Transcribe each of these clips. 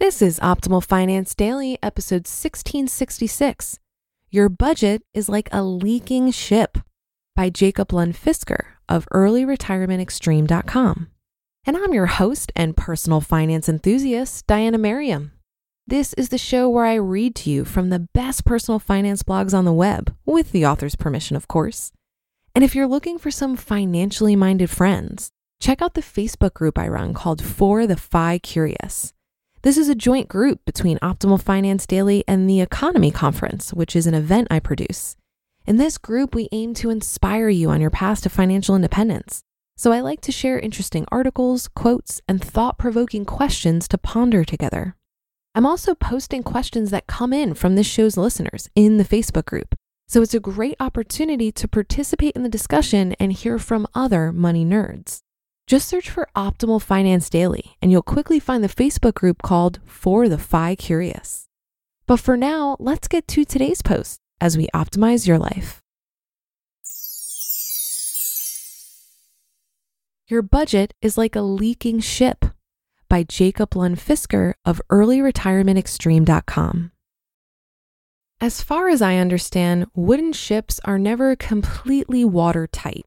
This is Optimal Finance Daily, episode 1666. Your Budget is Like a Leaking Ship by Jacob Lund Fisker of earlyretirementextreme.com. And I'm your host and personal finance enthusiast, Diana Merriam. This is the show where I read to you from the best personal finance blogs on the web, with the author's permission, of course. And if you're looking for some financially minded friends, check out the Facebook group I run called For the Fi Curious. This is a joint group between Optimal Finance Daily and the EconoMe Conference, which is an event I produce. In this group, we aim to inspire you on your path to financial independence. So I like to share interesting articles, quotes, and thought provoking questions to ponder together. I'm also posting questions that come in from this show's listeners in the Facebook group. So it's a great opportunity to participate in the discussion and hear from other money nerds. Just search for Optimal Finance Daily and you'll quickly find the Facebook group called For the Fi Curious. But for now, let's get to today's post as we optimize your life. Your budget is like a leaking ship by Jacob Lund Fisker of earlyretirementextreme.com. As far as I understand, wooden ships are never completely watertight.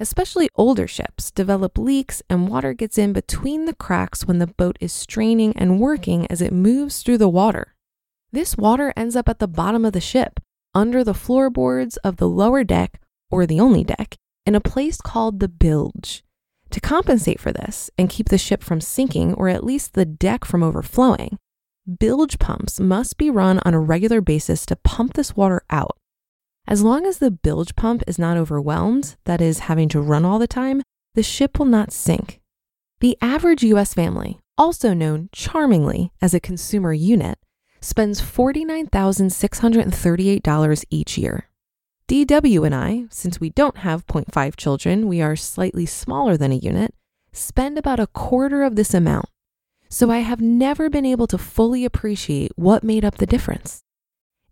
Especially older ships develop leaks and water gets in between the cracks when the boat is straining and working as it moves through the water. This water ends up at the bottom of the ship, under the floorboards of the lower deck or the only deck, in a place called the bilge. To compensate for this and keep the ship from sinking or at least the deck from overflowing, bilge pumps must be run on a regular basis to pump this water out. As long as the bilge pump is not overwhelmed, that is, having to run all the time, the ship will not sink. The average US family, also known charmingly as a consumer unit, spends $49,638 each year. DW and I, since we don't have 0.5 children, we are slightly smaller than a unit, spend about a quarter of this amount. So I have never been able to fully appreciate what made up the difference.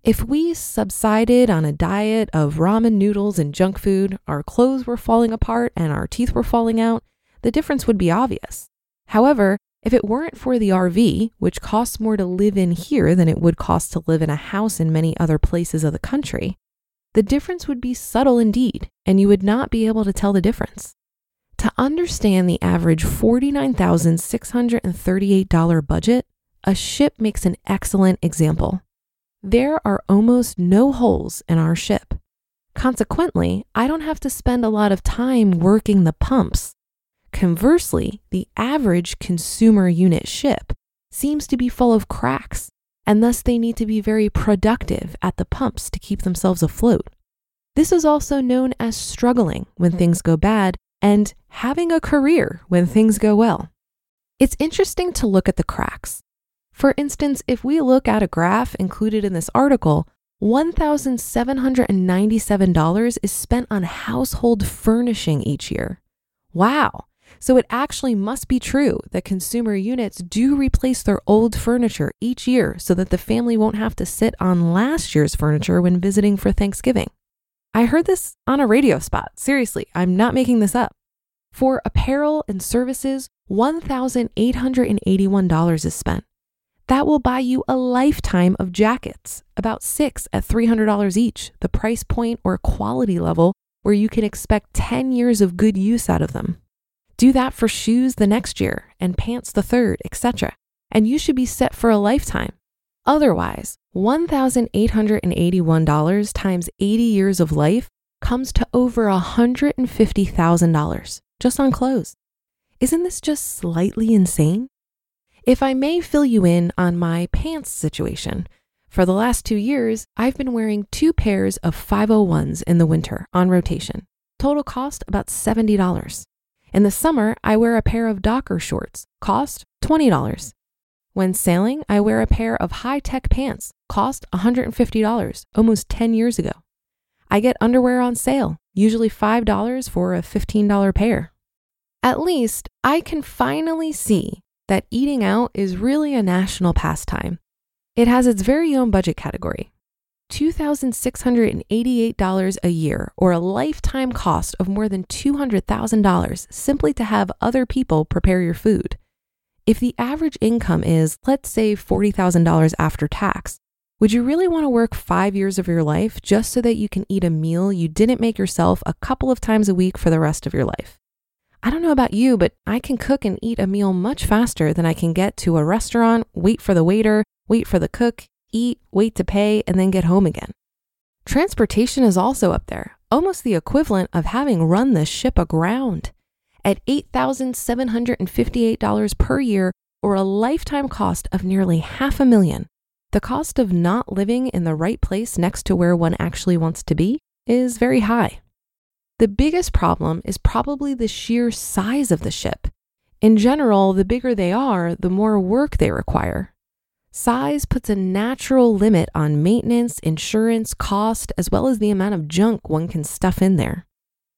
If we subsided on a diet of ramen noodles and junk food, our clothes were falling apart and our teeth were falling out, the difference would be obvious. However, if it weren't for the RV, which costs more to live in here than it would cost to live in a house in many other places of the country, the difference would be subtle indeed, and you would not be able to tell the difference. To understand the average $49,638 budget, a ship makes an excellent example. There are almost no holes in our ship. Consequently, I don't have to spend a lot of time working the pumps. Conversely, the average consumer unit ship seems to be full of cracks, and thus they need to be very productive at the pumps to keep themselves afloat. This is also known as struggling when things go bad and having a career when things go well. It's interesting to look at the cracks. For instance, if we look at a graph included in this article, $1,797 is spent on household furnishing each year. Wow. So it actually must be true that consumer units do replace their old furniture each year so that the family won't have to sit on last year's furniture when visiting for Thanksgiving. I heard this on a radio spot. Seriously, I'm not making this up. For apparel and services, $1,881 is spent. That will buy you a lifetime of jackets, about six at $300 each, the price point or quality level where you can expect 10 years of good use out of them. Do that for shoes the next year and pants the third, etc. And you should be set for a lifetime. Otherwise, $1,881 times 80 years of life comes to over $150,000 just on clothes. Isn't this just slightly insane? If I may fill you in on my pants situation, for the last two years, I've been wearing two pairs of 501s in the winter on rotation. Total cost about $70. In the summer, I wear a pair of Docker shorts, cost $20. When sailing, I wear a pair of high tech pants, cost $150, almost 10 years ago. I get underwear on sale, usually $5 for a $15 pair. At least I can finally see that eating out is really a national pastime. It has its very own budget category $2,688 a year, or a lifetime cost of more than $200,000 simply to have other people prepare your food. If the average income is, let's say, $40,000 after tax, would you really want to work five years of your life just so that you can eat a meal you didn't make yourself a couple of times a week for the rest of your life? I don't know about you, but I can cook and eat a meal much faster than I can get to a restaurant, wait for the waiter, wait for the cook, eat, wait to pay, and then get home again. Transportation is also up there, almost the equivalent of having run the ship aground. At $8,758 per year, or a lifetime cost of nearly half a million, the cost of not living in the right place next to where one actually wants to be is very high. The biggest problem is probably the sheer size of the ship. In general, the bigger they are, the more work they require. Size puts a natural limit on maintenance, insurance, cost, as well as the amount of junk one can stuff in there.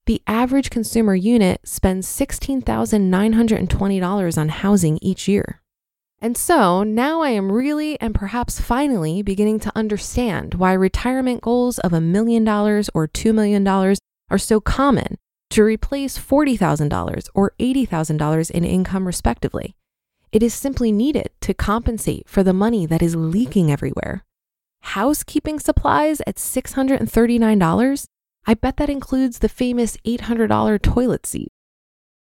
The average consumer unit spends $16,920 on housing each year. And so now I am really and perhaps finally beginning to understand why retirement goals of a million dollars or $2 million are so common to replace $40,000 or $80,000 in income, respectively. It is simply needed to compensate for the money that is leaking everywhere. Housekeeping supplies at $639? I bet that includes the famous $800 toilet seat.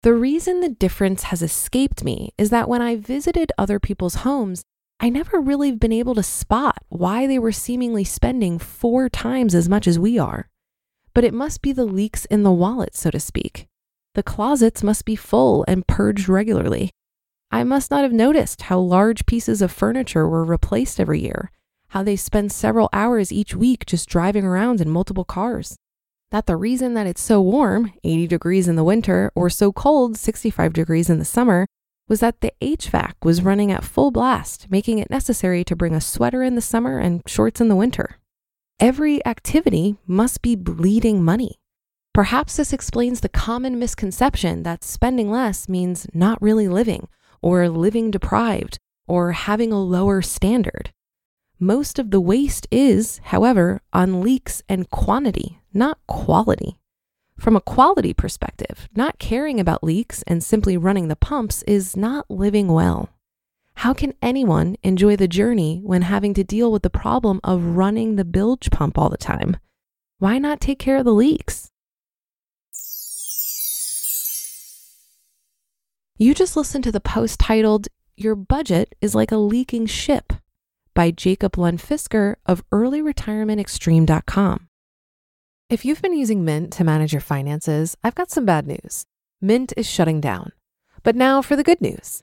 The reason the difference has escaped me is that when I visited other people's homes, I never really been able to spot why they were seemingly spending four times as much as we are. But it must be the leaks in the wallet, so to speak. The closets must be full and purged regularly. I must not have noticed how large pieces of furniture were replaced every year, how they spend several hours each week just driving around in multiple cars that the reason that it's so warm, 80 degrees in the winter, or so cold, 65 degrees in the summer, was that the HVAC was running at full blast, making it necessary to bring a sweater in the summer and shorts in the winter. Every activity must be bleeding money. Perhaps this explains the common misconception that spending less means not really living, or living deprived, or having a lower standard. Most of the waste is, however, on leaks and quantity, not quality. From a quality perspective, not caring about leaks and simply running the pumps is not living well. How can anyone enjoy the journey when having to deal with the problem of running the bilge pump all the time? Why not take care of the leaks? You just listened to the post titled, Your Budget is Like a Leaking Ship by Jacob Lund Fisker of earlyretirementextreme.com. If you've been using Mint to manage your finances, I've got some bad news. Mint is shutting down. But now for the good news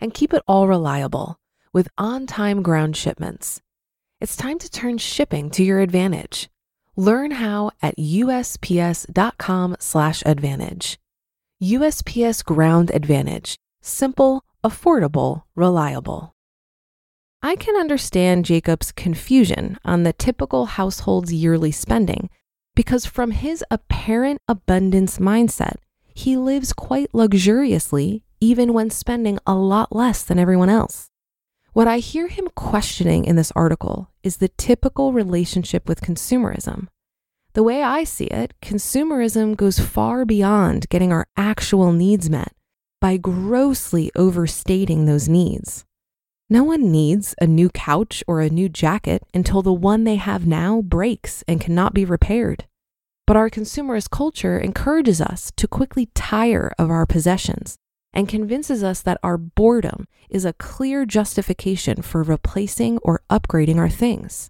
And keep it all reliable with on time ground shipments. It's time to turn shipping to your advantage. Learn how at USPS.com/slash advantage. USPS Ground Advantage. Simple, affordable, reliable. I can understand Jacob's confusion on the typical household's yearly spending because, from his apparent abundance mindset, he lives quite luxuriously even when spending a lot less than everyone else. What I hear him questioning in this article is the typical relationship with consumerism. The way I see it, consumerism goes far beyond getting our actual needs met by grossly overstating those needs. No one needs a new couch or a new jacket until the one they have now breaks and cannot be repaired. But our consumerist culture encourages us to quickly tire of our possessions and convinces us that our boredom is a clear justification for replacing or upgrading our things.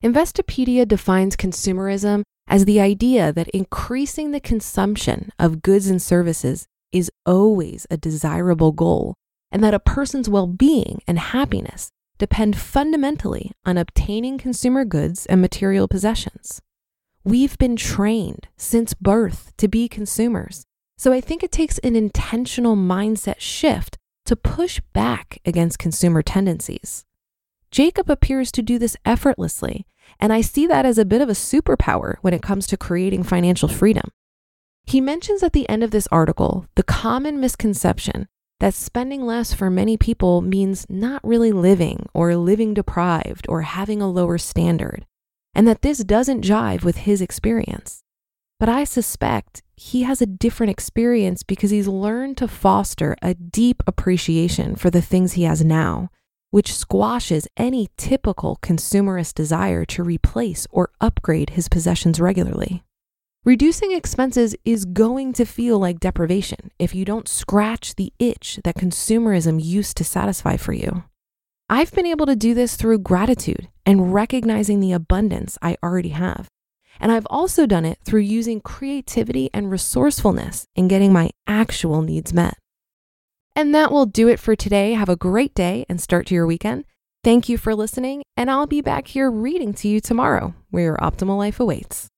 Investopedia defines consumerism as the idea that increasing the consumption of goods and services is always a desirable goal and that a person's well being and happiness depend fundamentally on obtaining consumer goods and material possessions. We've been trained since birth to be consumers, so I think it takes an intentional mindset shift to push back against consumer tendencies. Jacob appears to do this effortlessly, and I see that as a bit of a superpower when it comes to creating financial freedom. He mentions at the end of this article the common misconception that spending less for many people means not really living or living deprived or having a lower standard, and that this doesn't jive with his experience. But I suspect he has a different experience because he's learned to foster a deep appreciation for the things he has now, which squashes any typical consumerist desire to replace or upgrade his possessions regularly. Reducing expenses is going to feel like deprivation if you don't scratch the itch that consumerism used to satisfy for you. I've been able to do this through gratitude and recognizing the abundance I already have. And I've also done it through using creativity and resourcefulness in getting my actual needs met. And that will do it for today. Have a great day and start to your weekend. Thank you for listening, and I'll be back here reading to you tomorrow where your optimal life awaits.